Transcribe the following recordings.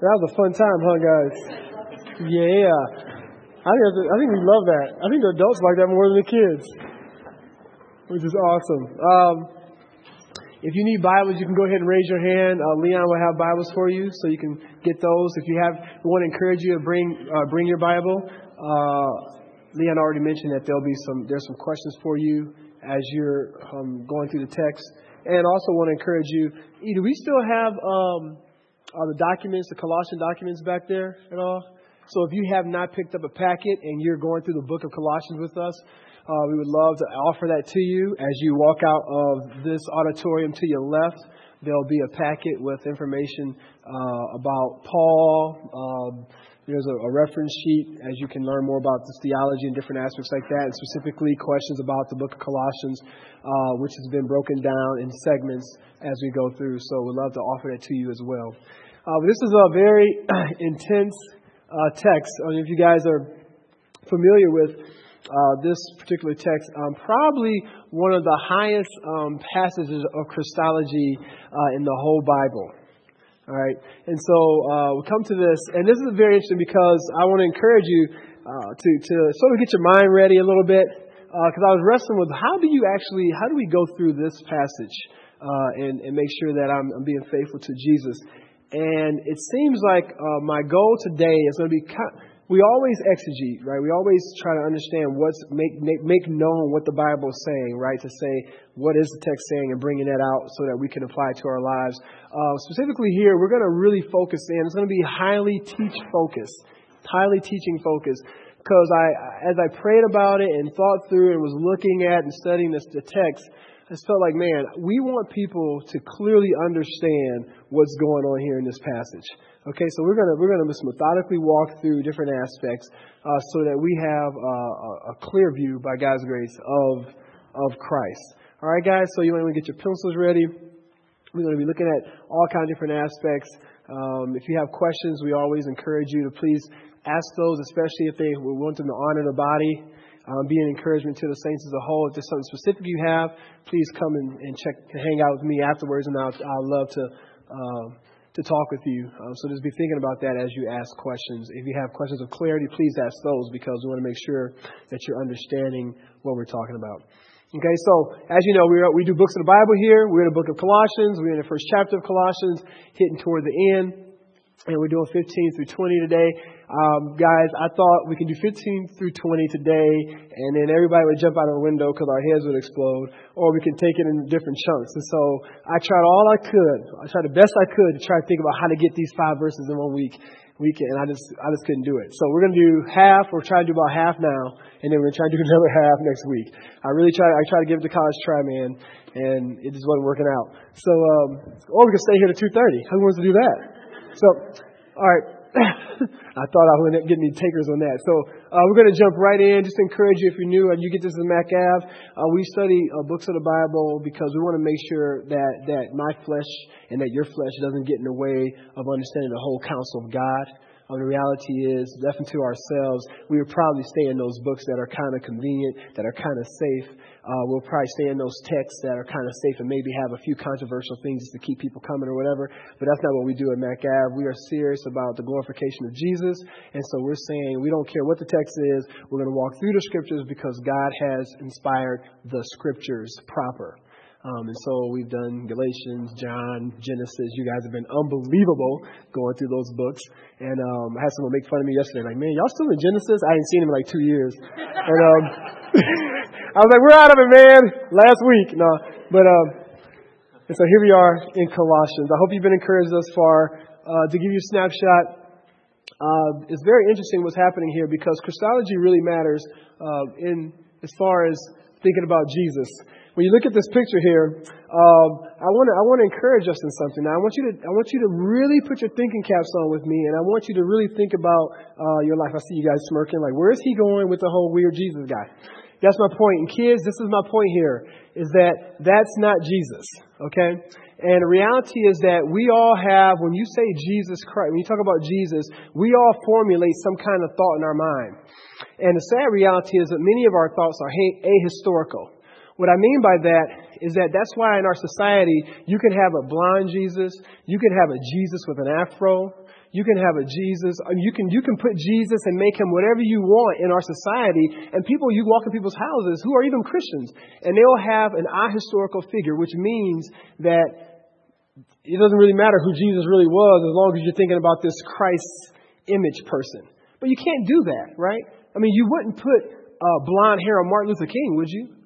That was a fun time, huh, guys? Yeah. I think, I think we love that. I think the adults like that more than the kids, which is awesome. Um, if you need Bibles, you can go ahead and raise your hand. Uh, Leon will have Bibles for you, so you can get those. If you have, we want to encourage you to bring uh, bring your Bible. Uh, Leon already mentioned that there'll be some there's some questions for you as you're um, going through the text, and also want to encourage you. Do we still have um, uh, the documents, the Colossian documents back there at all? So if you have not picked up a packet and you're going through the book of Colossians with us, uh, we would love to offer that to you as you walk out of this auditorium to your left. There'll be a packet with information uh, about Paul. Um, there's a, a, reference sheet as you can learn more about this theology and different aspects like that, and specifically questions about the book of Colossians, uh, which has been broken down in segments as we go through. So we'd love to offer that to you as well. Uh, this is a very intense uh, text. I mean, if you guys are familiar with uh, this particular text, um, probably one of the highest um, passages of Christology uh, in the whole Bible. All right, and so uh, we come to this, and this is very interesting because I want to encourage you uh, to to sort of get your mind ready a little bit because I was wrestling with how do you actually how do we go through this passage and, and make sure that I'm, I'm being faithful to Jesus. And it seems like uh, my goal today is going to be. We always exegete, right? We always try to understand what's make, make make known what the Bible is saying, right? To say what is the text saying and bringing that out so that we can apply it to our lives. Uh, specifically here, we're going to really focus in. It's going to be highly teach focused, highly teaching focused. Because I, as I prayed about it and thought through and was looking at and studying this, the text, I just felt like, man, we want people to clearly understand what's going on here in this passage. Okay, so we're gonna we're gonna just methodically walk through different aspects uh, so that we have a clear view, by God's grace, of of Christ. All right, guys. So you want to get your pencils ready. We're going to be looking at all kinds of different aspects. Um, if you have questions, we always encourage you to please ask those, especially if they we want them to honor the body um, be an encouragement to the saints as a whole. If there's something specific you have, please come and, and check, hang out with me afterwards, and I'll, I'll love to. Uh, to talk with you. Uh, so just be thinking about that as you ask questions. If you have questions of clarity, please ask those because we want to make sure that you're understanding what we're talking about. Okay, so as you know, we, are, we do books of the Bible here. We're in the book of Colossians. We're in the first chapter of Colossians, hitting toward the end. And we're doing 15 through 20 today. Um, guys, I thought we could do 15 through 20 today, and then everybody would jump out of the window because our heads would explode, or we can take it in different chunks. And so I tried all I could. I tried the best I could to try to think about how to get these five verses in one week weekend, and I just I just couldn't do it. So we're gonna do half. We're trying to do about half now, and then we're trying to try to do another half next week. I really try. I try to give it the college try, man, and it just wasn't working out. So, um, or we can stay here to 2:30. Who wants to do that? So, all right. I thought I wouldn't get any takers on that. So uh, we're going to jump right in. Just encourage you if you're new and you get this in Mac Ave. Uh, we study uh, books of the Bible because we want to make sure that, that my flesh and that your flesh doesn't get in the way of understanding the whole counsel of God. Um, the reality is, left to ourselves, we would probably stay in those books that are kind of convenient, that are kind of safe, uh, we'll probably stay in those texts that are kind of safe and maybe have a few controversial things just to keep people coming or whatever. But that's not what we do at Mac Ave. We are serious about the glorification of Jesus. And so we're saying we don't care what the text is. We're going to walk through the scriptures because God has inspired the scriptures proper. Um, and so we've done Galatians, John, Genesis. You guys have been unbelievable going through those books. And um, I had someone make fun of me yesterday, like, man, y'all still in Genesis? I ain't seen him in like two years. And um, I was like, we're out of it, man. Last week. No. But, um, and so here we are in Colossians. I hope you've been encouraged thus far. Uh, to give you a snapshot, uh, it's very interesting what's happening here because Christology really matters uh, in as far as thinking about Jesus. When you look at this picture here, um, I want to I want to encourage us in something. Now, I want you to I want you to really put your thinking caps on with me, and I want you to really think about uh, your life. I see you guys smirking, like, where is he going with the whole weird Jesus guy? That's my point. And kids, this is my point here, is that that's not Jesus, okay? And the reality is that we all have, when you say Jesus Christ, when you talk about Jesus, we all formulate some kind of thought in our mind. And the sad reality is that many of our thoughts are ahistorical. What I mean by that is that that's why in our society you can have a blind Jesus, you can have a Jesus with an afro, you can have a Jesus, you can you can put Jesus and make him whatever you want in our society, and people you walk in people's houses who are even Christians, and they'll have an ahistorical figure, which means that it doesn't really matter who Jesus really was as long as you're thinking about this Christ image person. But you can't do that, right? I mean, you wouldn't put uh, blonde hair on Martin Luther King, would you?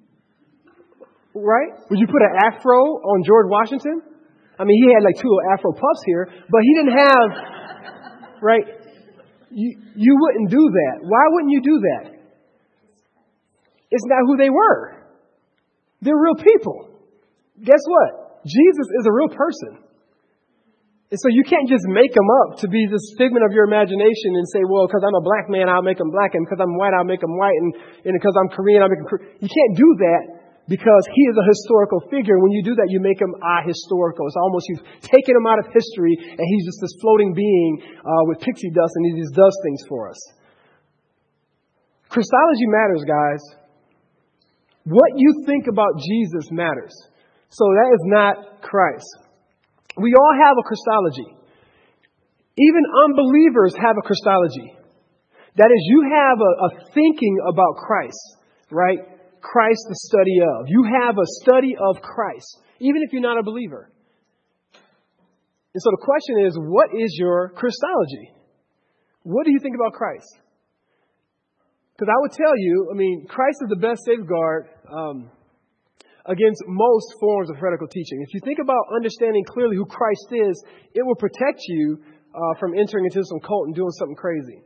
Right? Would you put an afro on George Washington? I mean, he had like two afro puffs here, but he didn't have, right? You, you wouldn't do that. Why wouldn't you do that? It's not who they were. They're real people. Guess what? Jesus is a real person. And so you can't just make them up to be this figment of your imagination and say, well, because I'm a black man, I'll make them black, and because I'm white, I'll make them white, and, and because I'm Korean, I'll make them Korean. You can't do that because he is a historical figure. When you do that, you make him ahistorical. It's almost you've taken him out of history, and he's just this floating being uh, with pixie dust, and he just does things for us. Christology matters, guys. What you think about Jesus matters. So that is not Christ. We all have a Christology. Even unbelievers have a Christology. That is, you have a, a thinking about Christ, right? Christ the study of. You have a study of Christ, even if you're not a believer. And so the question is, what is your Christology? What do you think about Christ? Because I would tell you, I mean, Christ is the best safeguard um, against most forms of heretical teaching. If you think about understanding clearly who Christ is, it will protect you uh, from entering into some cult and doing something crazy.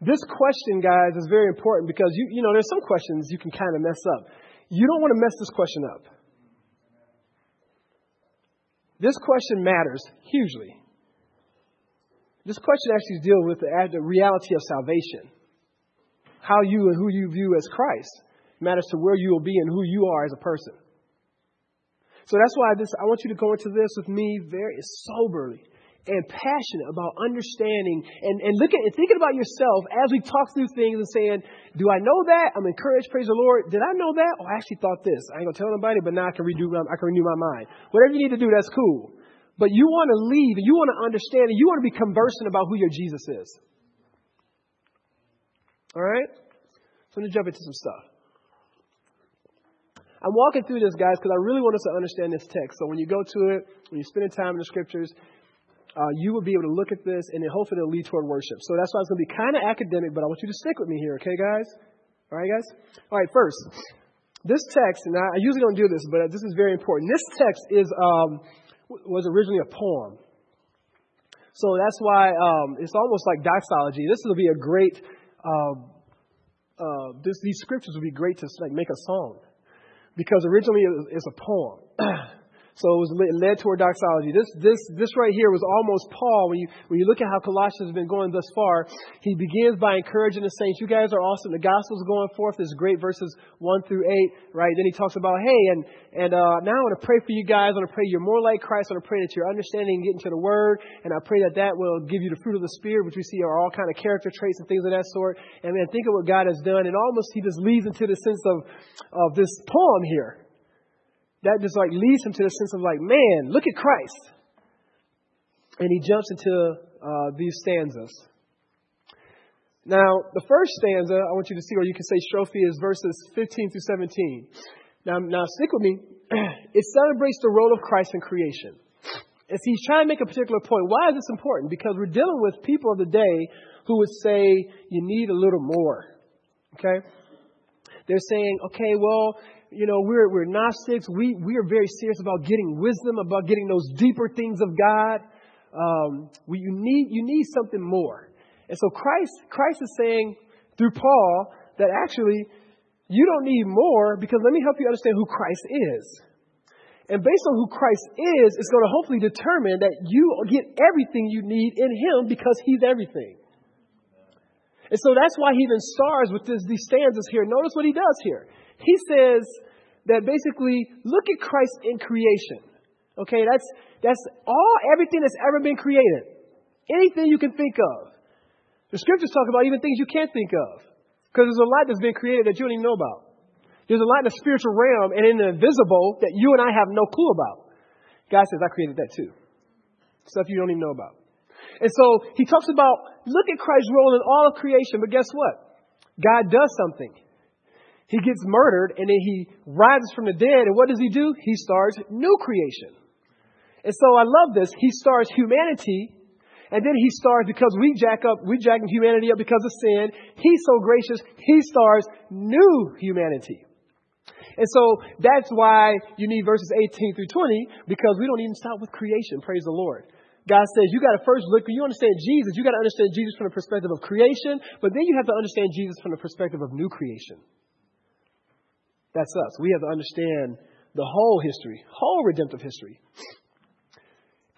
This question, guys, is very important because you, you know, there's some questions you can kind of mess up. You don't want to mess this question up. This question matters hugely. This question actually deals with the, the reality of salvation. How you and who you view as Christ matters to where you will be and who you are as a person. So that's why this, I want you to go into this with me very soberly and passionate about understanding and, and looking and thinking about yourself as we talk through things and saying, Do I know that? I'm encouraged, praise the Lord. Did I know that? Oh, I actually thought this. I ain't gonna tell anybody, but now I can redo I can renew my mind. Whatever you need to do, that's cool. But you want to leave and you want to understand and you want to be conversant about who your Jesus is. All right? So let me jump into some stuff. I'm walking through this, guys, because I really want us to understand this text. So when you go to it, when you're spending time in the scriptures, uh, you will be able to look at this and then hopefully it'll lead toward worship. So that's why it's going to be kind of academic, but I want you to stick with me here, okay, guys? All right, guys? All right, first, this text, and I usually don't do this, but this is very important. This text is um, was originally a poem. So that's why um, it's almost like doxology. This will be a great, uh, uh, this, these scriptures would be great to like make a song because originally it's a poem. So it was led toward doxology. This, this, this right here was almost Paul. When you, when you look at how Colossians has been going thus far, he begins by encouraging the saints. You guys are awesome. The gospel's going forth. This great verses 1 through 8, right? Then he talks about, hey, and, and uh, now I want to pray for you guys. I want to pray you're more like Christ. I want to pray that you're understanding and getting to the word. And I pray that that will give you the fruit of the Spirit, which we see are all kind of character traits and things of that sort. And then think of what God has done. And almost he just leads into the sense of, of this poem here that just like leads him to the sense of like, man, look at Christ. And he jumps into uh, these stanzas. Now, the first stanza I want you to see, or you can say strophe, is verses 15 through 17. Now, now stick with me. It celebrates the role of Christ in creation. As he's trying to make a particular point, why is this important? Because we're dealing with people of the day who would say you need a little more. Okay? They're saying, okay, well, you know, we're, we're Gnostics. We, we are very serious about getting wisdom, about getting those deeper things of God. Um, we, you, need, you need something more. And so Christ, Christ is saying through Paul that actually you don't need more because let me help you understand who Christ is. And based on who Christ is, it's going to hopefully determine that you get everything you need in Him because He's everything. And so that's why he even starts with this, these stanzas here. Notice what he does here. He says that basically, look at Christ in creation. Okay, that's, that's all, everything that's ever been created. Anything you can think of. The scriptures talk about even things you can't think of. Because there's a lot that's been created that you don't even know about. There's a lot in the spiritual realm and in the invisible that you and I have no clue about. God says, I created that too. Stuff you don't even know about. And so he talks about, look at Christ's role in all of creation, but guess what? God does something. He gets murdered and then he rises from the dead. And what does he do? He starts new creation. And so I love this. He starts humanity and then he starts because we jack up, we jacking humanity up because of sin. He's so gracious. He starts new humanity. And so that's why you need verses 18 through 20 because we don't even stop with creation. Praise the Lord. God says you got to first look, you understand Jesus, you got to understand Jesus from the perspective of creation, but then you have to understand Jesus from the perspective of new creation. That's us. We have to understand the whole history, whole redemptive history.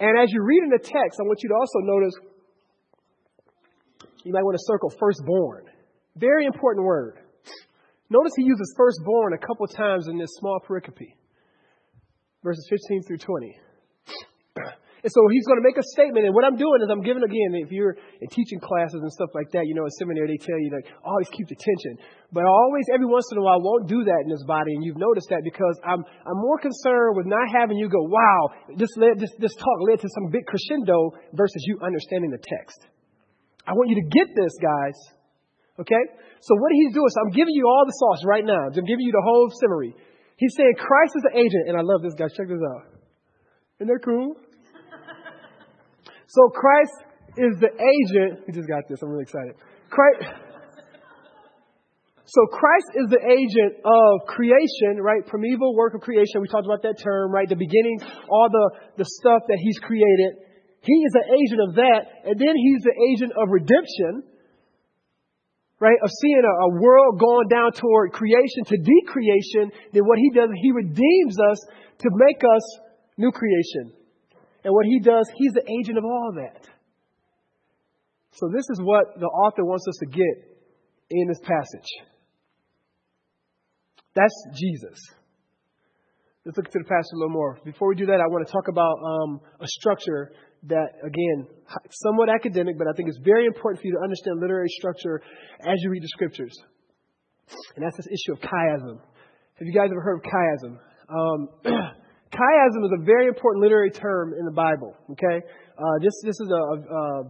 And as you read in the text, I want you to also notice you might want to circle firstborn. Very important word. Notice he uses firstborn a couple times in this small pericope, verses 15 through 20. And so he's going to make a statement. And what I'm doing is I'm giving, again, if you're in teaching classes and stuff like that, you know, in seminary, they tell you, like, always keep the tension. But I always, every once in a while, won't do that in this body. And you've noticed that because I'm, I'm more concerned with not having you go, wow, this, led, this, this talk led to some big crescendo versus you understanding the text. I want you to get this, guys. Okay? So what he's doing, so I'm giving you all the sauce right now. I'm giving you the whole summary. He's saying Christ is the agent, and I love this guy. Check this out. Isn't that cool? So Christ is the agent. We just got this. I'm really excited. Christ. So Christ is the agent of creation, right? Primeval work of creation. We talked about that term, right? The beginning, all the, the stuff that he's created. He is the agent of that. And then he's the agent of redemption right, of seeing a, a, world going down toward creation to decreation, then what he does, he redeems us to make us new creation. And what he does, he's the agent of all that. So this is what the author wants us to get in this passage. That's Jesus. Let's look to the passage a little more. Before we do that, I want to talk about um, a structure that, again, somewhat academic, but I think it's very important for you to understand literary structure as you read the scriptures. And that's this issue of chiasm. Have you guys ever heard of chiasm? Um, chiasm is a very important literary term in the Bible. Okay, uh, this this is a, a,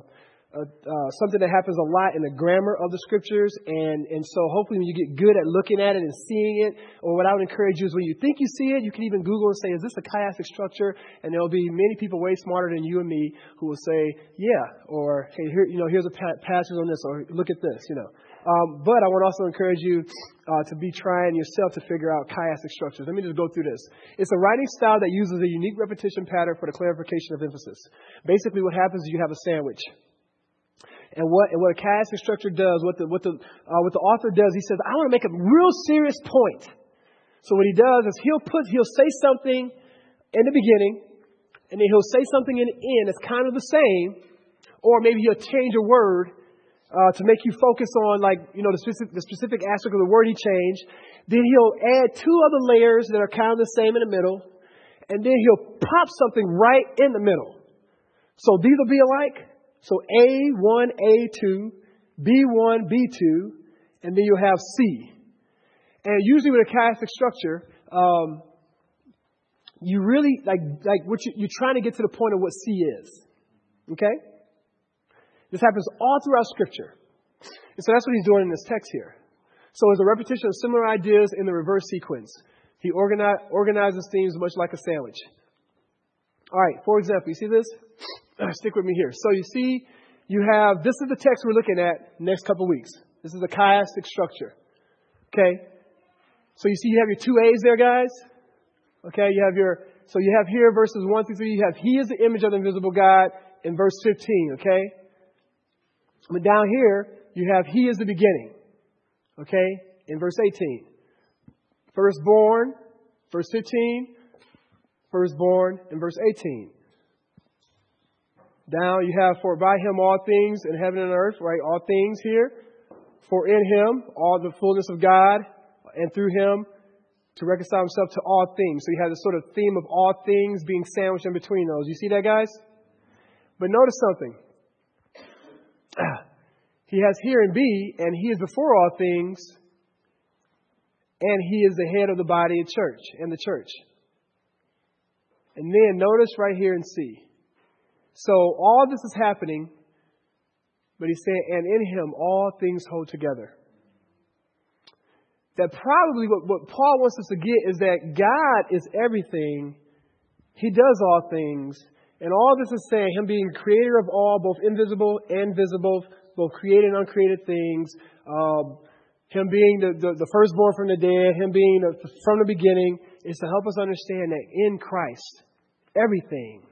uh, uh something that happens a lot in the grammar of the scriptures. And, and so hopefully when you get good at looking at it and seeing it, or what I would encourage you is when you think you see it, you can even Google and say, is this a chiastic structure? And there'll be many people way smarter than you and me who will say, yeah, or hey, here, you know, here's a passage on this, or look at this, you know. Um, but I want to also encourage you uh, to be trying yourself to figure out chiastic structures. Let me just go through this. It's a writing style that uses a unique repetition pattern for the clarification of emphasis. Basically, what happens is you have a sandwich. And what, and what a chiastic structure does, what the, what the, uh, what the author does, he says, I want to make a real serious point. So what he does is he'll put, he'll say something in the beginning, and then he'll say something in the end that's kind of the same, or maybe he'll change a word uh, to make you focus on like you know the specific, the specific aspect of the word he changed. Then he'll add two other layers that are kind of the same in the middle, and then he'll pop something right in the middle. So these will be alike, so A1, A2, B1, B2, and then you'll have C. And usually with a chiastic structure, um, you really like like what you, you're trying to get to the point of what C is. Okay? This happens all throughout Scripture. And so that's what he's doing in this text here. So it's a repetition of similar ideas in the reverse sequence. He organize, organizes themes much like a sandwich. All right, for example, you see this? Stick with me here. So you see, you have, this is the text we're looking at next couple weeks. This is a chiastic structure. Okay? So you see, you have your two A's there, guys. Okay, you have your, so you have here verses 1 through 3, you have He is the image of the invisible God in verse 15, okay? But down here, you have He is the beginning, okay, in verse 18. Firstborn, verse 15, firstborn in verse 18. Down you have, for by him all things in heaven and earth, right? All things here. For in him all the fullness of God, and through him to reconcile himself to all things. So you have this sort of theme of all things being sandwiched in between those. You see that, guys? But notice something. He has here in B, and he is before all things, and he is the head of the body of church and the church. And then notice right here in C. So all this is happening, but he's saying, and in him all things hold together. That probably what, what Paul wants us to get is that God is everything. He does all things. And all this is saying, Him being creator of all, both invisible and visible, both created and uncreated things, um, him being the, the, the, firstborn from the dead, Him being the, from the beginning, is to help us understand that in Christ, everything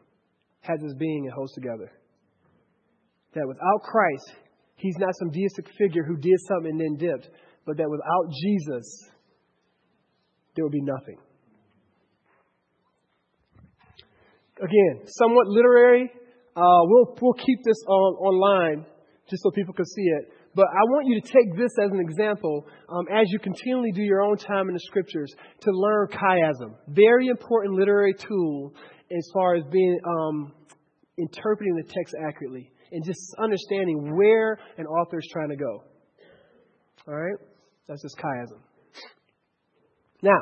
has its being and holds together. That without Christ, He's not some deistic figure who did something and then dipped, but that without Jesus, there would be nothing. Again, somewhat literary. Uh, we'll, we'll keep this on, online just so people can see it. But I want you to take this as an example um, as you continually do your own time in the scriptures to learn chiasm. Very important literary tool as far as being um, interpreting the text accurately and just understanding where an author is trying to go. All right? That's just chiasm. Now,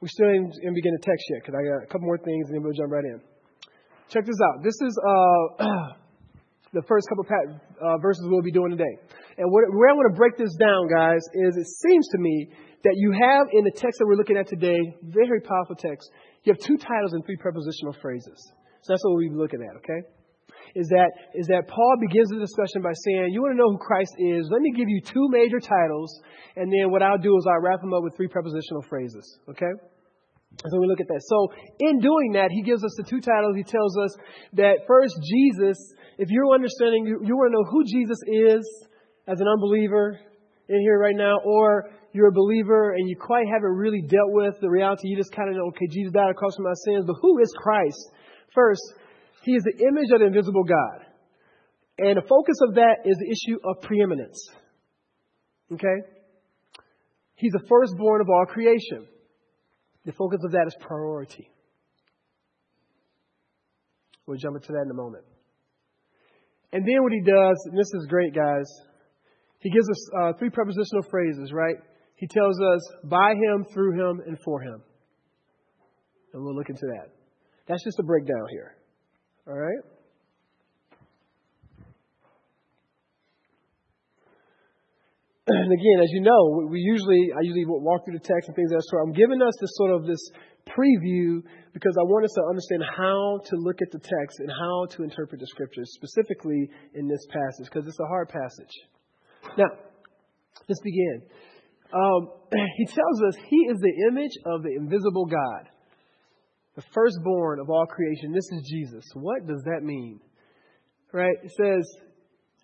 we still didn't, didn't begin the text yet because I got a couple more things and then we'll jump right in. Check this out. This is uh, the first couple uh, verses we'll be doing today. And what, where I want to break this down, guys, is it seems to me that you have in the text that we're looking at today, very powerful text, you have two titles and three prepositional phrases. So that's what we'll be looking at, okay? Is that, is that Paul begins the discussion by saying, You want to know who Christ is? Let me give you two major titles, and then what I'll do is I'll wrap them up with three prepositional phrases, okay? So we look at that. So in doing that, he gives us the two titles. He tells us that first, Jesus if you're understanding, you, you want to know who Jesus is as an unbeliever in here right now, or you're a believer and you quite haven't really dealt with the reality. You just kind of know, okay, Jesus died across for my sins, but who is Christ? First, he is the image of the invisible God. And the focus of that is the issue of preeminence. Okay? He's the firstborn of all creation. The focus of that is priority. We'll jump into that in a moment. And then what he does, and this is great, guys, he gives us uh, three prepositional phrases, right? He tells us by him, through him, and for him. And we'll look into that. That's just a breakdown here. All right? And again, as you know, we usually I usually walk through the text and things of that sort. I'm giving us this sort of this preview because I want us to understand how to look at the text and how to interpret the scriptures, specifically in this passage, because it's a hard passage. Now, let's begin. Um, he tells us he is the image of the invisible God, the firstborn of all creation. This is Jesus. What does that mean? Right? It says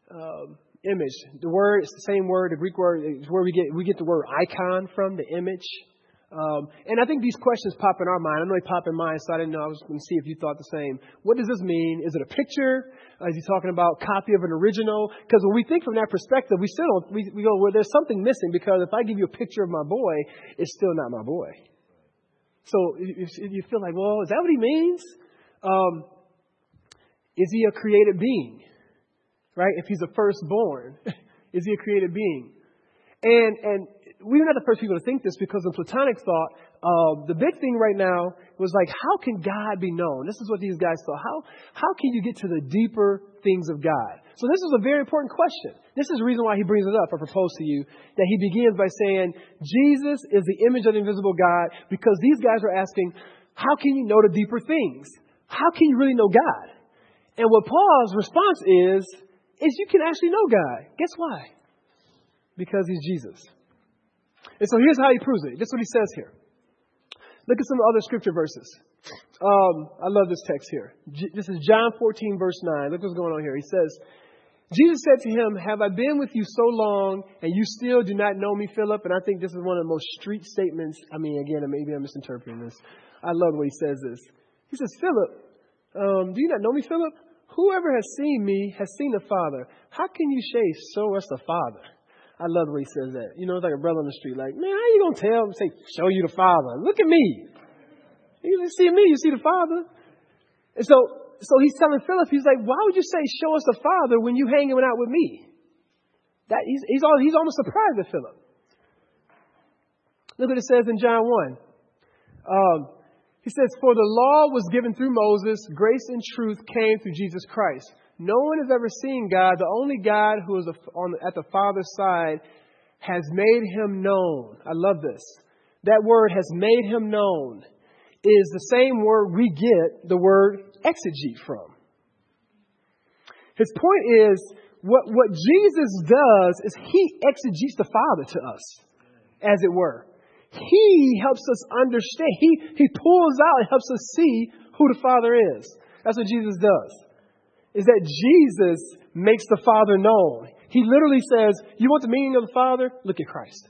um, image. The word, it's the same word, the Greek word, is where we get we get the word icon from, the image. Um, and I think these questions pop in our mind. I know they pop in mine, so I didn't know. I was going to see if you thought the same. What does this mean? Is it a picture? Uh, is he talking about copy of an original? Because when we think from that perspective, we still we, we go, well, there's something missing because if I give you a picture of my boy, it's still not my boy. So you feel like, well, is that what he means? Um, is he a created being? Right? If he's a firstborn, is he a created being? And, and we're not the first people to think this because in Platonic thought, uh, the big thing right now was like, how can God be known? This is what these guys thought. How, how can you get to the deeper things of God? So this is a very important question. This is the reason why he brings it up or proposed to you, that he begins by saying, Jesus is the image of the invisible God, because these guys are asking, how can you know the deeper things? How can you really know God? And what Paul's response is, is you can actually know God. Guess why? Because he's Jesus. And so here's how he proves it. This is what he says here. Look at some other scripture verses. Um, I love this text here. This is John 14, verse 9. Look what's going on here. He says, Jesus said to him, Have I been with you so long, and you still do not know me, Philip? And I think this is one of the most street statements. I mean, again, maybe I'm misinterpreting this. I love the way he says this. He says, Philip, um, do you not know me, Philip? Whoever has seen me has seen the Father. How can you say, Show us the Father? I love the way he says that. You know, it's like a brother on the street, like, man, how you gonna tell him, say, show you the Father? Look at me. You see me, you see the Father. And so, so he's telling Philip, he's like, why would you say, show us the Father when you hanging out with me? That he's, he's, all, he's almost surprised at Philip. Look what it says in John 1. Um, he says, For the law was given through Moses, grace and truth came through Jesus Christ. No one has ever seen God. The only God who is on, at the Father's side has made him known. I love this. That word has made him known is the same word we get the word exegete from. His point is what, what Jesus does is he exegetes the Father to us, as it were. He helps us understand. He, he pulls out and helps us see who the Father is. That's what Jesus does. Is that Jesus makes the Father known. He literally says, You want the meaning of the Father? Look at Christ.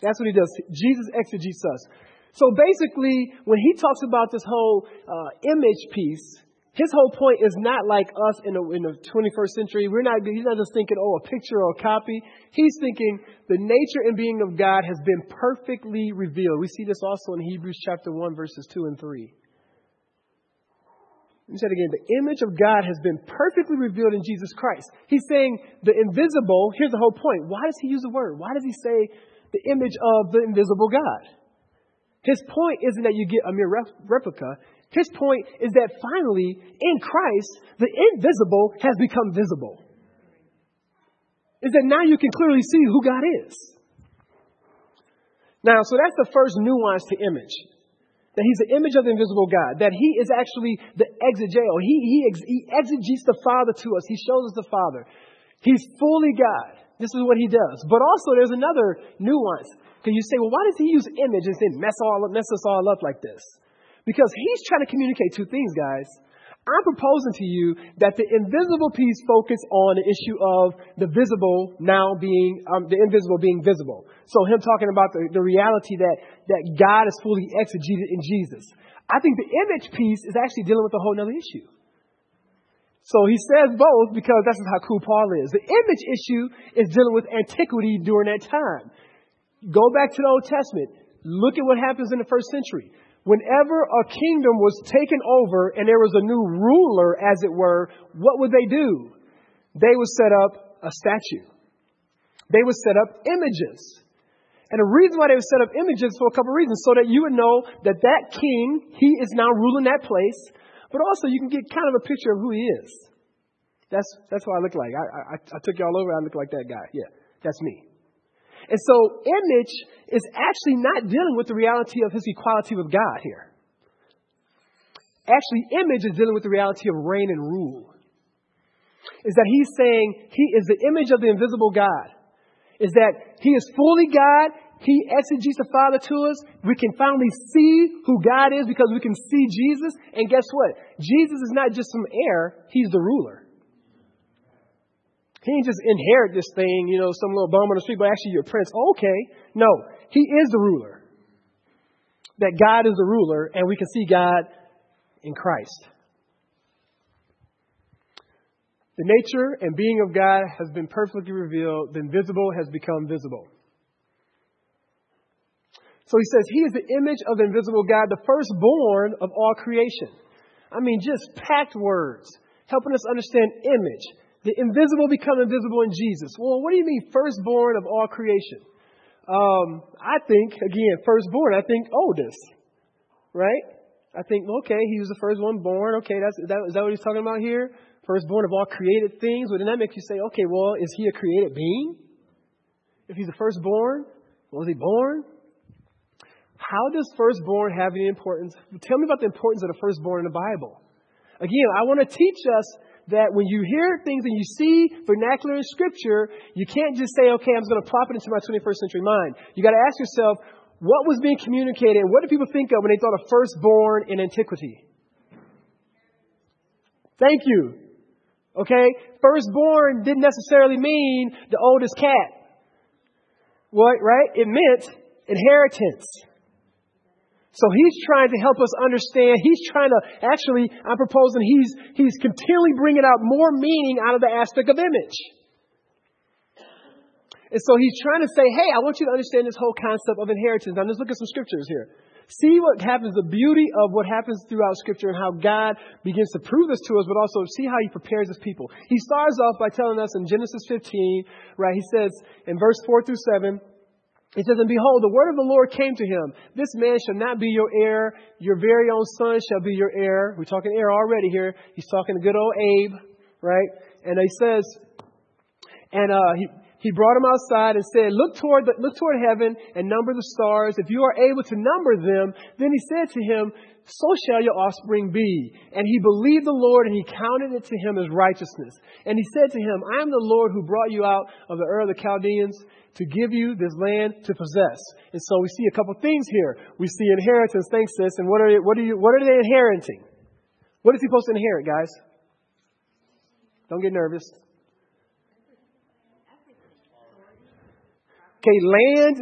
That's what he does. Jesus exegetes us. So basically, when he talks about this whole uh, image piece, his whole point is not like us in the, in the 21st century. We're not, he's not just thinking, oh, a picture or a copy. He's thinking the nature and being of God has been perfectly revealed. We see this also in Hebrews chapter 1, verses 2 and 3. Let me say it again. The image of God has been perfectly revealed in Jesus Christ. He's saying the invisible, here's the whole point. Why does he use the word? Why does he say the image of the invisible God? His point isn't that you get a mere replica. His point is that finally, in Christ, the invisible has become visible. Is that now you can clearly see who God is. Now, so that's the first nuance to image. That he's the image of the invisible God. That he is actually the exegeo. He, he, he exegetes the Father to us. He shows us the Father. He's fully God. This is what he does. But also, there's another nuance. Because you say, well, why does he use image and then mess, all, mess us all up like this? Because he's trying to communicate two things, guys. I'm proposing to you that the invisible piece focus on the issue of the visible now being, um, the invisible being visible. So him talking about the, the reality that, that God is fully exegeted in Jesus. I think the image piece is actually dealing with a whole other issue. So he says both because that's how cool Paul is. The image issue is dealing with antiquity during that time. Go back to the Old Testament. Look at what happens in the first century. Whenever a kingdom was taken over and there was a new ruler, as it were, what would they do? They would set up a statue. They would set up images. And the reason why they would set up images for a couple of reasons, so that you would know that that king, he is now ruling that place, but also you can get kind of a picture of who he is. That's, that's what I look like. I, I, I took y'all over, I look like that guy. Yeah, that's me. And so, image is actually not dealing with the reality of his equality with God here. Actually, image is dealing with the reality of reign and rule. Is that he's saying he is the image of the invisible God. Is that he is fully God. He exegetes the Father to us. We can finally see who God is because we can see Jesus. And guess what? Jesus is not just some heir, he's the ruler. He didn't just inherit this thing, you know, some little bum on the street, but actually you're a prince. Okay. No, he is the ruler. That God is the ruler, and we can see God in Christ. The nature and being of God has been perfectly revealed. The invisible has become visible. So he says, He is the image of the invisible God, the firstborn of all creation. I mean, just packed words, helping us understand image, the invisible become invisible in Jesus. Well, what do you mean, firstborn of all creation? Um, I think, again, firstborn, I think oldest, right? I think, okay, he was the first one born. Okay, that's, is, that, is that what he's talking about here? Firstborn of all created things. Well, then that makes you say, okay, well, is he a created being? If he's the firstborn, was he born? How does firstborn have any importance? Tell me about the importance of the firstborn in the Bible. Again, I want to teach us that when you hear things and you see vernacular in Scripture, you can't just say, okay, I'm just going to plop it into my 21st century mind. You got to ask yourself, what was being communicated? What did people think of when they thought of firstborn in antiquity? Thank you. Okay? Firstborn didn't necessarily mean the oldest cat. What, right? It meant inheritance. So he's trying to help us understand. He's trying to actually, I'm proposing he's, he's continually bringing out more meaning out of the aspect of image. And so he's trying to say, hey, I want you to understand this whole concept of inheritance. Now let's look at some scriptures here. See what happens, the beauty of what happens throughout scripture and how God begins to prove this to us, but also see how he prepares his people. He starts off by telling us in Genesis 15, right? He says in verse 4 through 7, It says, And behold, the word of the Lord came to him. This man shall not be your heir. Your very own son shall be your heir. We're talking heir already here. He's talking to good old Abe, right? And he says, and uh, he, he brought him outside and said, look toward, the, look toward heaven and number the stars. If you are able to number them, then he said to him, so shall your offspring be. And he believed the Lord and he counted it to him as righteousness. And he said to him, I am the Lord who brought you out of the Ur of the Chaldeans to give you this land to possess. And so we see a couple things here. We see inheritance, thanks sis, and what are, what are, you, what are they inheriting? What is he supposed to inherit, guys? Don't get nervous. Okay, land.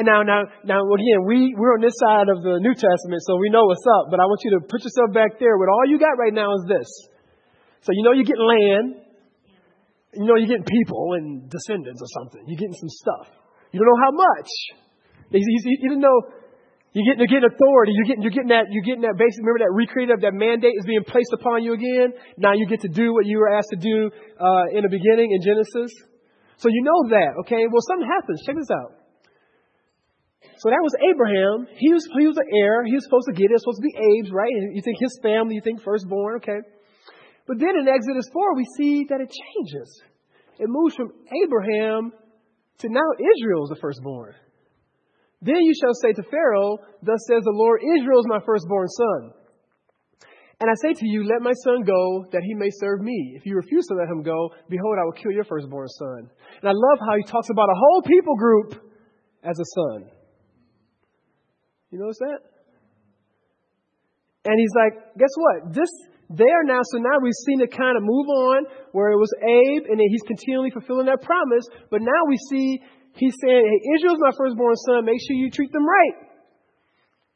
And now, now, now, again, we, we're on this side of the New Testament, so we know what's up. But I want you to put yourself back there with all you got right now is this. So you know you're getting land. You know you're getting people and descendants or something. You're getting some stuff. You don't know how much. Even though you're getting, you're getting authority, you're getting, you're getting that, you're getting that basic, remember that recreative, that mandate is being placed upon you again. Now you get to do what you were asked to do uh, in the beginning in Genesis. So you know that, okay? Well, something happens. Check this out. So that was Abraham. He was, he was the heir. He was supposed to get it. It supposed to be Abe's, right? You think his family, you think firstborn, okay? But then in Exodus 4, we see that it changes. It moves from Abraham to now Israel is the firstborn. Then you shall say to Pharaoh, Thus says the Lord, Israel is my firstborn son. And I say to you, let my son go that he may serve me. If you refuse to let him go, behold, I will kill your firstborn son. And I love how he talks about a whole people group as a son. You notice that? And he's like, guess what? This, there now, so now we've seen it kind of move on where it was Abe and then he's continually fulfilling that promise. But now we see he's saying, hey, Israel's my firstborn son. Make sure you treat them right.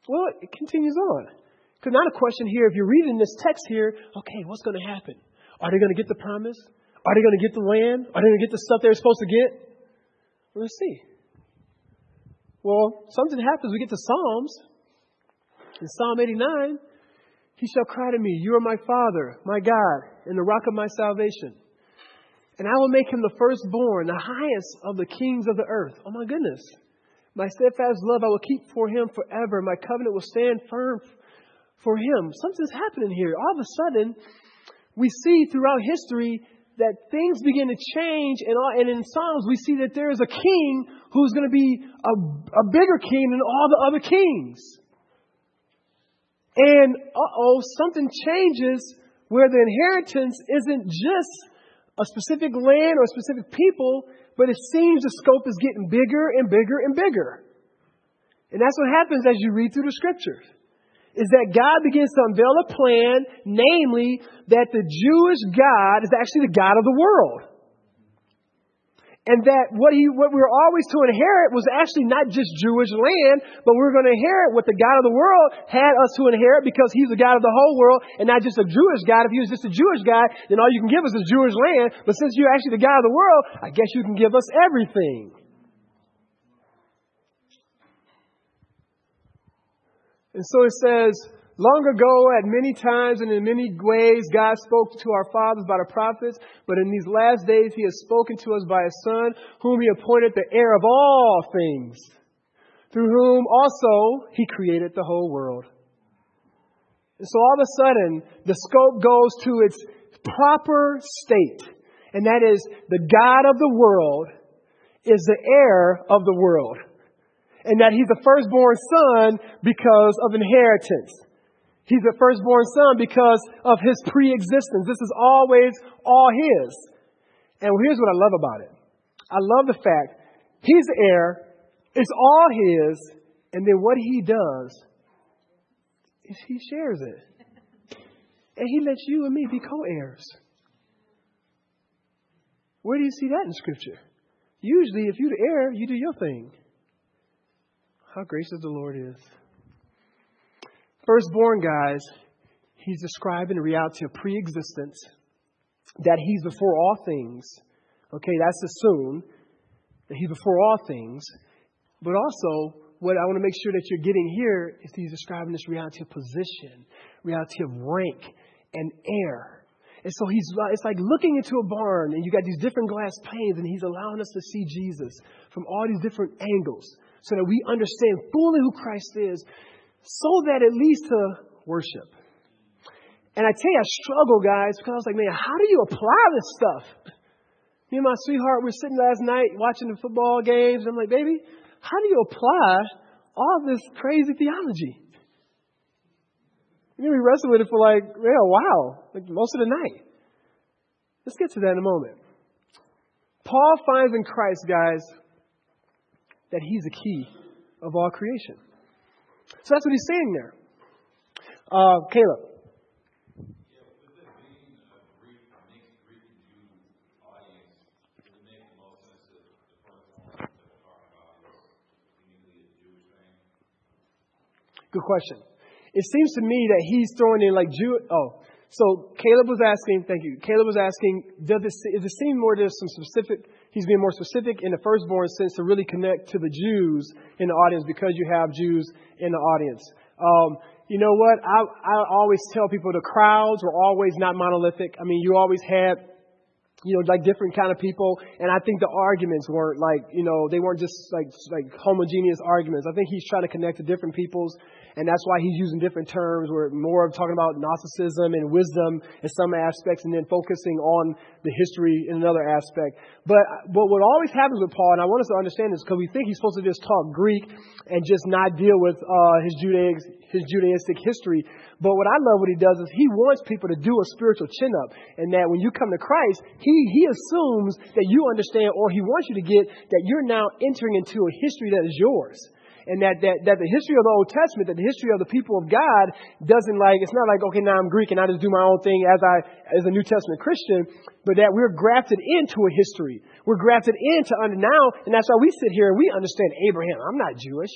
Well, it continues on. Because not a question here, if you're reading this text here, okay, what's going to happen? Are they going to get the promise? Are they going to get the land? Are they going to get the stuff they're supposed to get? Let's see. Well, something happens. We get to Psalms. In Psalm 89, he shall cry to me, You are my Father, my God, and the rock of my salvation. And I will make him the firstborn, the highest of the kings of the earth. Oh my goodness. My steadfast love I will keep for him forever. My covenant will stand firm for him. Something's happening here. All of a sudden, we see throughout history that things begin to change, and, all, and in Psalms, we see that there is a king who's going to be a, a bigger king than all the other kings. And oh, something changes where the inheritance isn't just a specific land or a specific people, but it seems the scope is getting bigger and bigger and bigger. And that's what happens as you read through the scriptures is that God begins to unveil a plan, namely that the Jewish God is actually the God of the world. And that what, he, what we were always to inherit was actually not just Jewish land, but we were going to inherit what the God of the world had us to inherit because he's the God of the whole world and not just a Jewish God. If he was just a Jewish God, then all you can give us is Jewish land. But since you're actually the God of the world, I guess you can give us everything. And so it says, Long ago, at many times and in many ways, God spoke to our fathers by the prophets, but in these last days, He has spoken to us by His Son, whom He appointed the heir of all things, through whom also He created the whole world. And so all of a sudden, the scope goes to its proper state, and that is the God of the world is the heir of the world and that he's the firstborn son because of inheritance. He's the firstborn son because of his pre-existence. This is always all his. And here's what I love about it. I love the fact he's the heir, it's all his, and then what he does is he shares it. And he lets you and me be co-heirs. Where do you see that in Scripture? Usually, if you're the heir, you do your thing. How gracious the Lord is. Firstborn, guys, he's describing the reality of preexistence, that he's before all things. Okay, that's assumed that he's before all things. But also, what I want to make sure that you're getting here is he's describing this reality of position, reality of rank and heir. And so he's, uh, it's like looking into a barn and you got these different glass panes and he's allowing us to see Jesus from all these different angles so that we understand fully who Christ is so that it leads to worship. And I tell you, I struggle, guys, because I was like, man, how do you apply this stuff? Me and my sweetheart were sitting last night watching the football games. And I'm like, baby, how do you apply all this crazy theology? And then we wrestled with it for like, yeah, wow, like most of the night. Let's get to that in a moment. Paul finds in Christ, guys, that he's the key of all creation. So that's what he's saying there. Uh, Caleb. Good question. It seems to me that he's throwing in like Jew. Oh, so Caleb was asking. Thank you. Caleb was asking. Does it, does it seem more there's some specific? He's being more specific in the firstborn sense to really connect to the Jews in the audience because you have Jews in the audience. Um, you know what? I, I always tell people the crowds were always not monolithic. I mean, you always had you know, like different kind of people. And I think the arguments weren't like, you know, they weren't just like, like homogeneous arguments. I think he's trying to connect to different peoples. And that's why he's using different terms. We're more of talking about Gnosticism and wisdom in some aspects and then focusing on the history in another aspect. But, but what always happens with Paul, and I want us to understand this because we think he's supposed to just talk Greek and just not deal with uh, his, Judaic, his Judaistic history. But what I love what he does is he wants people to do a spiritual chin up. And that when you come to Christ, he, he assumes that you understand or he wants you to get that you're now entering into a history that is yours and that, that, that the history of the Old Testament, that the history of the people of God doesn't like, it's not like, okay, now I'm Greek and I just do my own thing as I, as a New Testament Christian, but that we're grafted into a history. We're grafted into under now, and that's why we sit here and we understand Abraham. I'm not Jewish,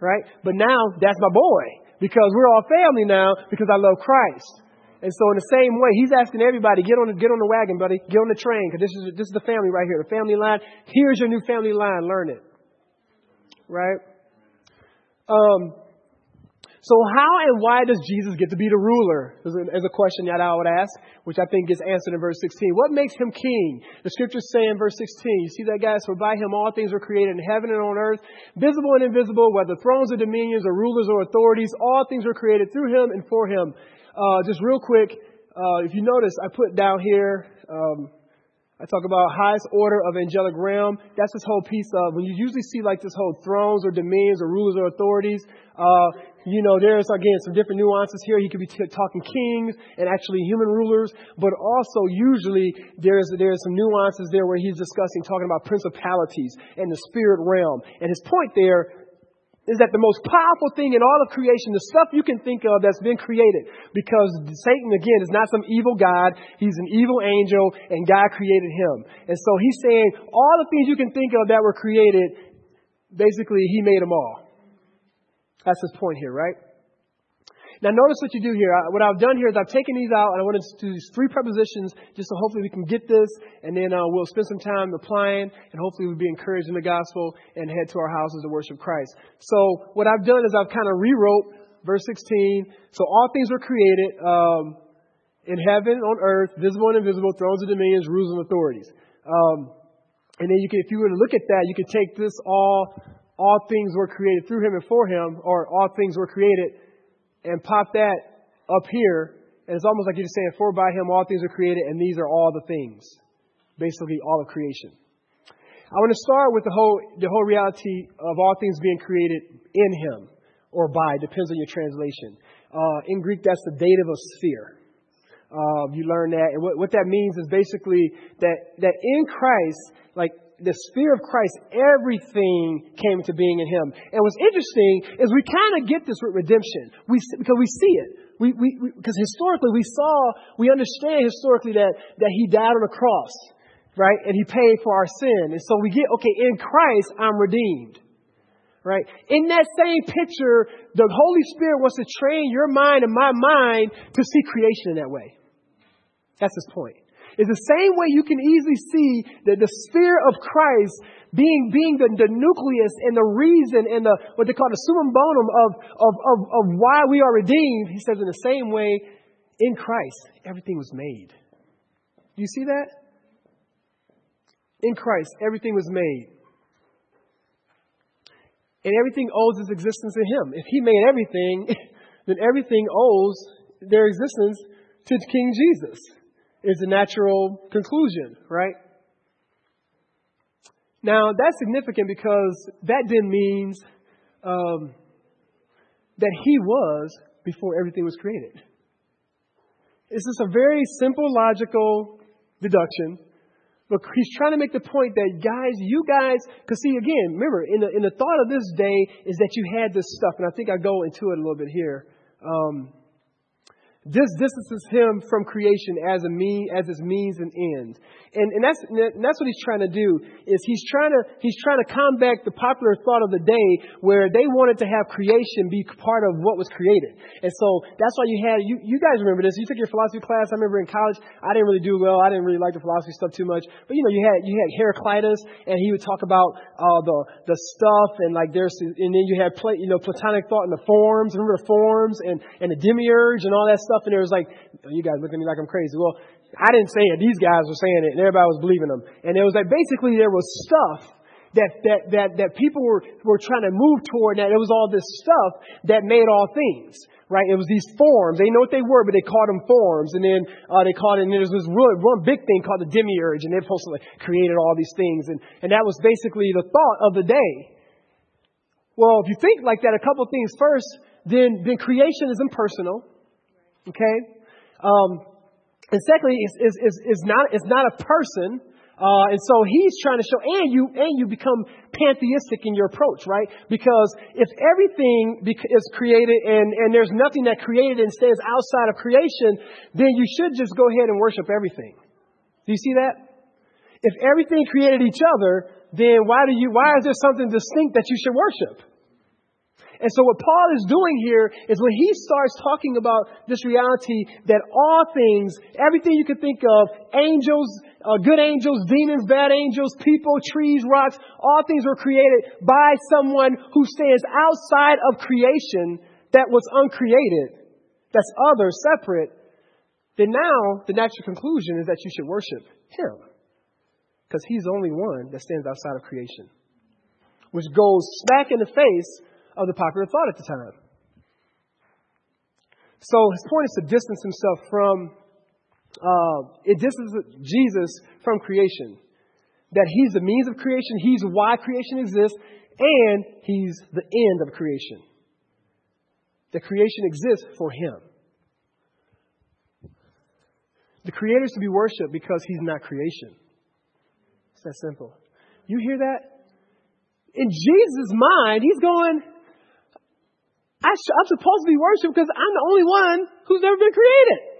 right? But now that's my boy because we're all family now because I love Christ. And so in the same way, he's asking everybody, get on the, get on the wagon, buddy. Get on the train, because this is, this is the family right here, the family line. Here's your new family line. Learn it. Right? Um, so how and why does Jesus get to be the ruler? Is a question that I would ask, which I think gets answered in verse 16. What makes him king? The scriptures say in verse 16, you see that guys, for by him all things were created in heaven and on earth, visible and invisible, whether thrones or dominions or rulers or authorities, all things were created through him and for him. Uh, just real quick, uh, if you notice, I put down here, um, I talk about highest order of angelic realm. That's this whole piece of when you usually see like this whole thrones or dominions or rulers or authorities. Uh, you know, there's again some different nuances here. He could be t- talking kings and actually human rulers, but also usually there's there's some nuances there where he's discussing talking about principalities and the spirit realm. And his point there is that the most powerful thing in all of creation, the stuff you can think of that's been created. Because Satan, again, is not some evil God. He's an evil angel, and God created him. And so he's saying all the things you can think of that were created, basically, he made them all. That's his point here, right? Now, notice what you do here. What I've done here is I've taken these out, and I want to do these three prepositions just so hopefully we can get this, and then uh, we'll spend some time applying, and hopefully we'll be encouraged in the gospel and head to our houses to worship Christ. So, what I've done is I've kind of rewrote verse 16. So, all things were created um, in heaven, on earth, visible and invisible, thrones and dominions, rules and authorities. Um, and then you can, if you were to look at that, you could take this all, all things were created through him and for him, or all things were created and pop that up here, and it's almost like you're just saying, For by him all things are created, and these are all the things. Basically, all of creation. I want to start with the whole, the whole reality of all things being created in him, or by, depends on your translation. Uh, in Greek, that's the dative of sphere. Uh, you learn that. And what, what that means is basically that, that in Christ, like the sphere of Christ, everything came into being in Him. And what's interesting is we kind of get this with redemption. We, because we see it. We, we, because historically we saw, we understand historically that, that He died on the cross, right? And He paid for our sin. And so we get, okay, in Christ, I'm redeemed. Right? In that same picture, the Holy Spirit wants to train your mind and my mind to see creation in that way. That's his point is the same way you can easily see that the sphere of Christ being, being the, the nucleus and the reason and the, what they call the summum bonum of, of, of, of why we are redeemed. He says in the same way, in Christ, everything was made. Do you see that? In Christ, everything was made. And everything owes its existence to Him. If He made everything, then everything owes their existence to King Jesus, is the natural conclusion, right? Now, that's significant because that then means um, that He was before everything was created. This is a very simple, logical deduction. But he's trying to make the point that, guys, you guys, because see, again, remember, in the, in the thought of this day is that you had this stuff, and I think I go into it a little bit here. Um, this distances him from creation as a mean, as his means and ends. And, and that's, and that's what he's trying to do, is he's trying to, he's trying to combat the popular thought of the day where they wanted to have creation be part of what was created. And so that's why you had, you, you guys remember this, you took your philosophy class, I remember in college, I didn't really do well, I didn't really like the philosophy stuff too much, but you know, you had, you had Heraclitus, and he would talk about, uh, the, the stuff, and like there's, and then you had, you know, Platonic thought in the forms, remember the forms, and, and the demiurge, and all that stuff, and there was like, oh, you guys look at me like I'm crazy. Well, I didn't say it. These guys were saying it, and everybody was believing them. And it was like basically there was stuff that that that that people were were trying to move toward. And that it was all this stuff that made all things. Right? It was these forms. They know what they were, but they called them forms. And then uh, they called it. And there was this really one big thing called the demiurge, and they supposed to like, created all these things. And and that was basically the thought of the day. Well, if you think like that, a couple things. First, then then creation is impersonal. Okay? Um, and secondly, is, it's, it's, not, it's not a person. Uh, and so he's trying to show, and you, and you become pantheistic in your approach, right? Because if everything is created and, and there's nothing that created and stays outside of creation, then you should just go ahead and worship everything. Do you see that? If everything created each other, then why do you, why is there something distinct that you should worship? And so what Paul is doing here is when he starts talking about this reality that all things, everything you can think of, angels, uh, good angels, demons, bad angels, people, trees, rocks, all things were created by someone who stands outside of creation that was uncreated, that's other, separate, then now the natural conclusion is that you should worship him. Because he's the only one that stands outside of creation. Which goes smack in the face of the popular thought at the time. So his point is to distance himself from, uh, it distances Jesus from creation. That he's the means of creation, he's why creation exists, and he's the end of creation. The creation exists for him. The creator is to be worshiped because he's not creation. It's that simple. You hear that? In Jesus' mind, he's going, I am supposed to be worshiped because I'm the only one who's never been created.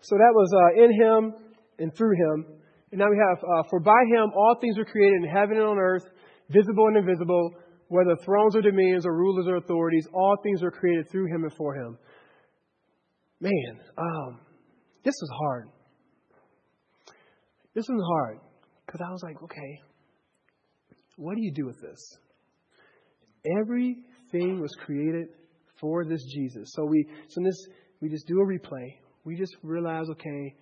So that was uh, in him and through him. And now we have, uh, for by him all things were created in heaven and on earth, visible and invisible, whether thrones or dominions or rulers or authorities, all things were created through him and for him. Man, um, this was hard. This was hard because I was like, okay, what do you do with this? Everything was created for this Jesus. So we, so in this, we just do a replay. We just realize, okay,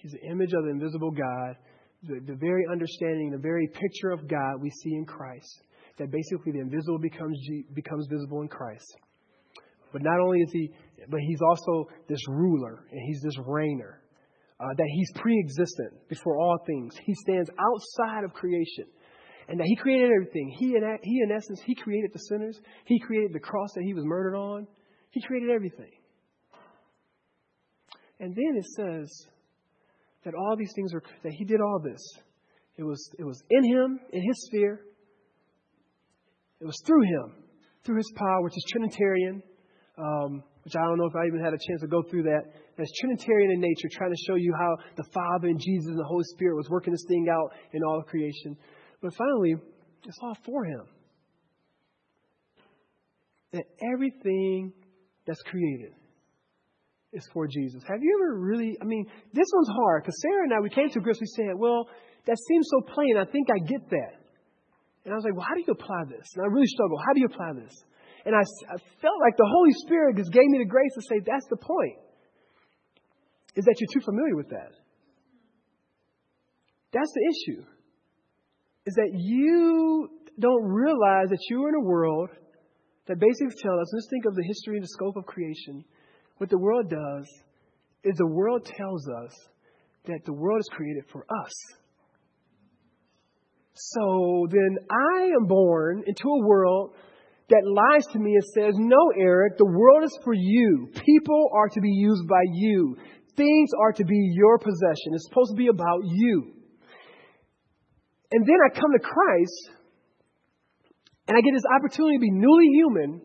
he's the image of the invisible God, the, the very understanding, the very picture of God we see in Christ. That basically the invisible becomes becomes visible in Christ. But not only is he, but he's also this ruler and he's this reigner uh, that he's pre existent before all things. He stands outside of creation. And that he created everything. He in, he, in essence, he created the sinners. He created the cross that he was murdered on. He created everything. And then it says that all these things are, that he did all this. It was, it was in him, in his sphere. It was through him, through his power, which is Trinitarian. Um, which I don't know if I even had a chance to go through that. That's Trinitarian in nature, trying to show you how the Father and Jesus and the Holy Spirit was working this thing out in all of creation. But finally, it's all for Him. That everything that's created is for Jesus. Have you ever really, I mean, this one's hard because Sarah and I, we came to grips, we said, well, that seems so plain. I think I get that. And I was like, well, how do you apply this? And I really struggled. How do you apply this? And I, I felt like the Holy Spirit just gave me the grace to say, that's the point. Is that you're too familiar with that. That's the issue. Is that you don't realize that you're in a world that basically tells us, let's think of the history and the scope of creation. What the world does is the world tells us that the world is created for us. So then I am born into a world that lies to me and says, No, Eric, the world is for you. People are to be used by you. Things are to be your possession. It's supposed to be about you. And then I come to Christ and I get this opportunity to be newly human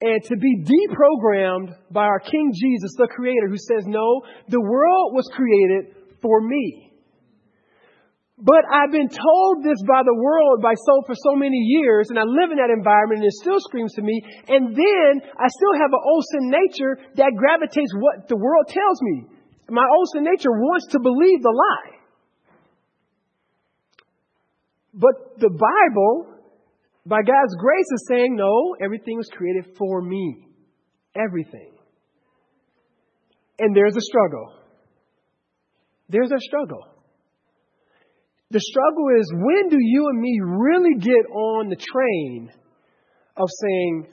and to be deprogrammed by our King Jesus, the Creator, who says, No, the world was created for me. But I've been told this by the world by so for so many years, and I live in that environment, and it still screams to me. And then I still have an old sin nature that gravitates what the world tells me. My old sin nature wants to believe the lie. But the Bible, by God's grace, is saying, no, everything was created for me. Everything. And there's a struggle. There's a struggle. The struggle is when do you and me really get on the train of saying,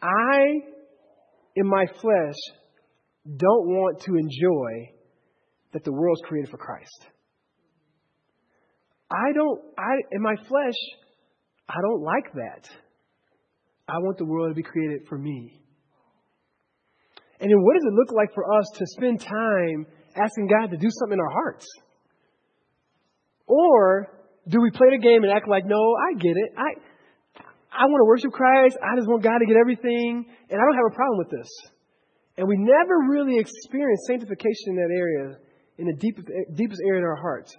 I, in my flesh, don't want to enjoy that the world's created for Christ. I don't, I, in my flesh, I don't like that. I want the world to be created for me. And then what does it look like for us to spend time asking God to do something in our hearts? Or do we play the game and act like, no, I get it. I, I want to worship Christ. I just want God to get everything. And I don't have a problem with this. And we never really experience sanctification in that area, in the deepest, deepest area in our hearts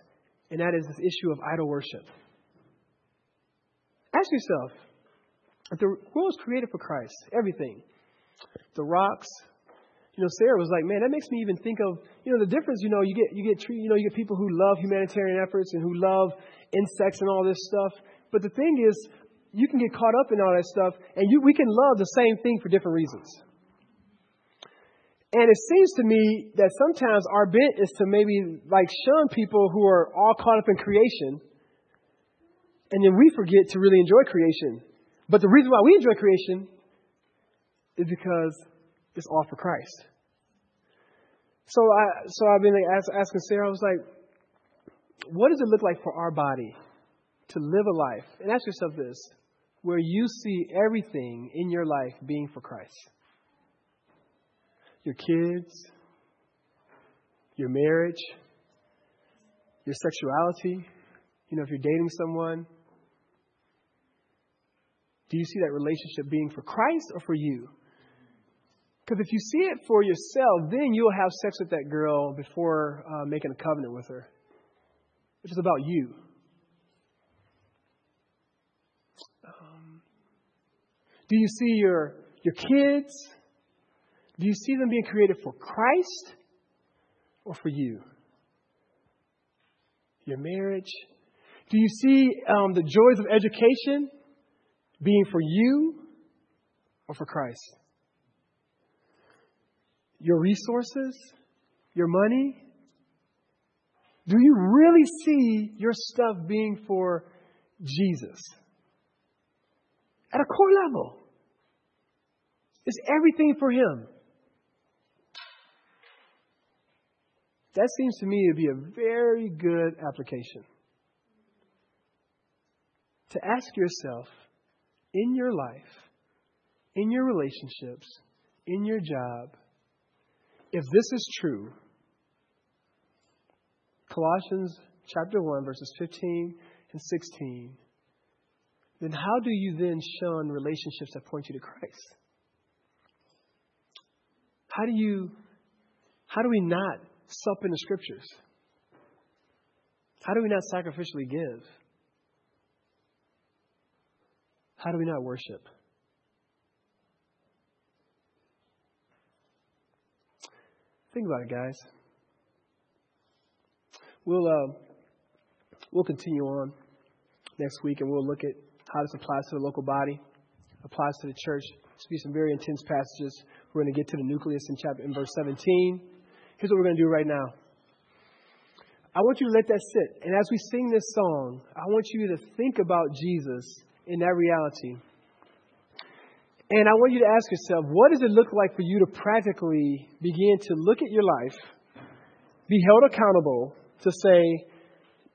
and that is this issue of idol worship. Ask yourself if the world was created for Christ, everything, the rocks. You know, Sarah was like, man, that makes me even think of, you know, the difference. You know, you get you get you know you get people who love humanitarian efforts and who love insects and all this stuff. But the thing is, you can get caught up in all that stuff, and you we can love the same thing for different reasons. And it seems to me that sometimes our bent is to maybe like shun people who are all caught up in creation. And then we forget to really enjoy creation. But the reason why we enjoy creation is because it's all for Christ. So I so I've been asking Sarah, I was like, what does it look like for our body to live a life? And ask yourself this where you see everything in your life being for Christ your kids, your marriage, your sexuality, you know, if you're dating someone. Do you see that relationship being for Christ or for you? Because if you see it for yourself, then you'll have sex with that girl before uh, making a covenant with her, which is about you. Um, do you see your your kids do you see them being created for Christ or for you? Your marriage? Do you see um, the joys of education being for you or for Christ? Your resources? Your money? Do you really see your stuff being for Jesus? At a core level. Is everything for Him? That seems to me to be a very good application. To ask yourself in your life, in your relationships, in your job, if this is true, Colossians chapter 1, verses 15 and 16, then how do you then shun relationships that point you to Christ? How do you how do we not sup in the scriptures? How do we not sacrificially give? How do we not worship? Think about it, guys. We'll uh, we'll continue on, next week, and we'll look at how this applies to the local body, applies to the church. It's be some very intense passages. We're going to get to the nucleus in chapter in verse 17. Here's what we're going to do right now. I want you to let that sit. And as we sing this song, I want you to think about Jesus in that reality. And I want you to ask yourself, what does it look like for you to practically begin to look at your life, be held accountable to say,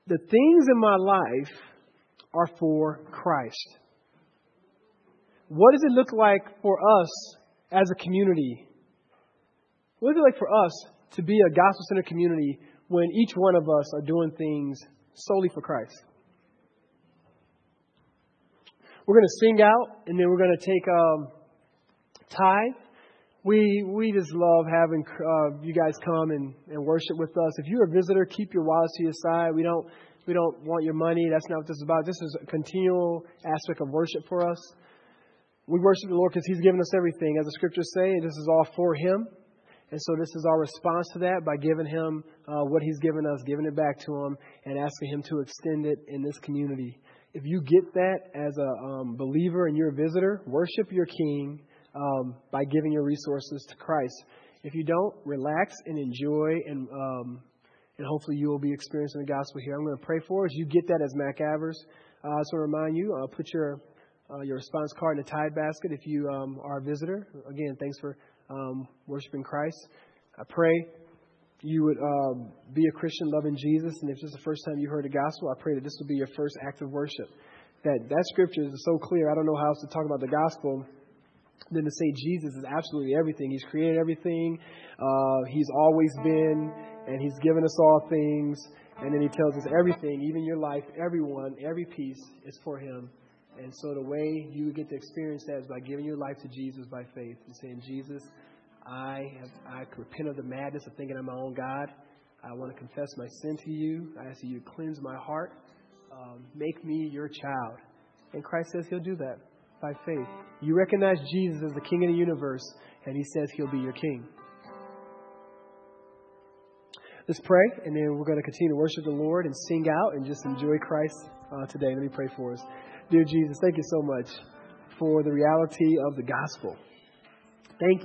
the things in my life are for Christ? What does it look like for us as a community? What is it like for us to be a gospel centered community when each one of us are doing things solely for Christ? We're going to sing out, and then we're going to take um, tithe. We we just love having uh, you guys come and, and worship with us. If you're a visitor, keep your wallets to your side. We don't we don't want your money. That's not what this is about. This is a continual aspect of worship for us. We worship the Lord because He's given us everything, as the scriptures say, and this is all for Him. And so this is our response to that by giving Him uh, what He's given us, giving it back to Him, and asking Him to extend it in this community. If you get that as a um, believer and you're a visitor, worship your King um, by giving your resources to Christ. If you don't, relax and enjoy, and um, and hopefully you will be experiencing the gospel here. I'm going to pray for us. You get that as Mac Avers. Uh, I just want to remind you, uh, put your uh, your response card in the tithe basket if you um, are a visitor. Again, thanks for um, worshiping Christ. I pray you would um, be a Christian loving Jesus, and if this is the first time you heard the gospel, I pray that this will be your first act of worship. That that scripture is so clear. I don't know how else to talk about the gospel than to say Jesus is absolutely everything. He's created everything. Uh, he's always been, and He's given us all things. And then He tells us everything, even your life, everyone, every piece is for Him. And so the way you would get to experience that is by giving your life to Jesus by faith and saying, Jesus, I have, I repent of the madness of thinking I'm my own God. I want to confess my sin to you. I ask you to cleanse my heart. Um, make me your child. And Christ says He'll do that by faith. You recognize Jesus as the King of the universe, and He says He'll be your King. Let's pray, and then we're going to continue to worship the Lord and sing out and just enjoy Christ uh, today. Let me pray for us. Dear Jesus, thank you so much for the reality of the gospel. Thank you.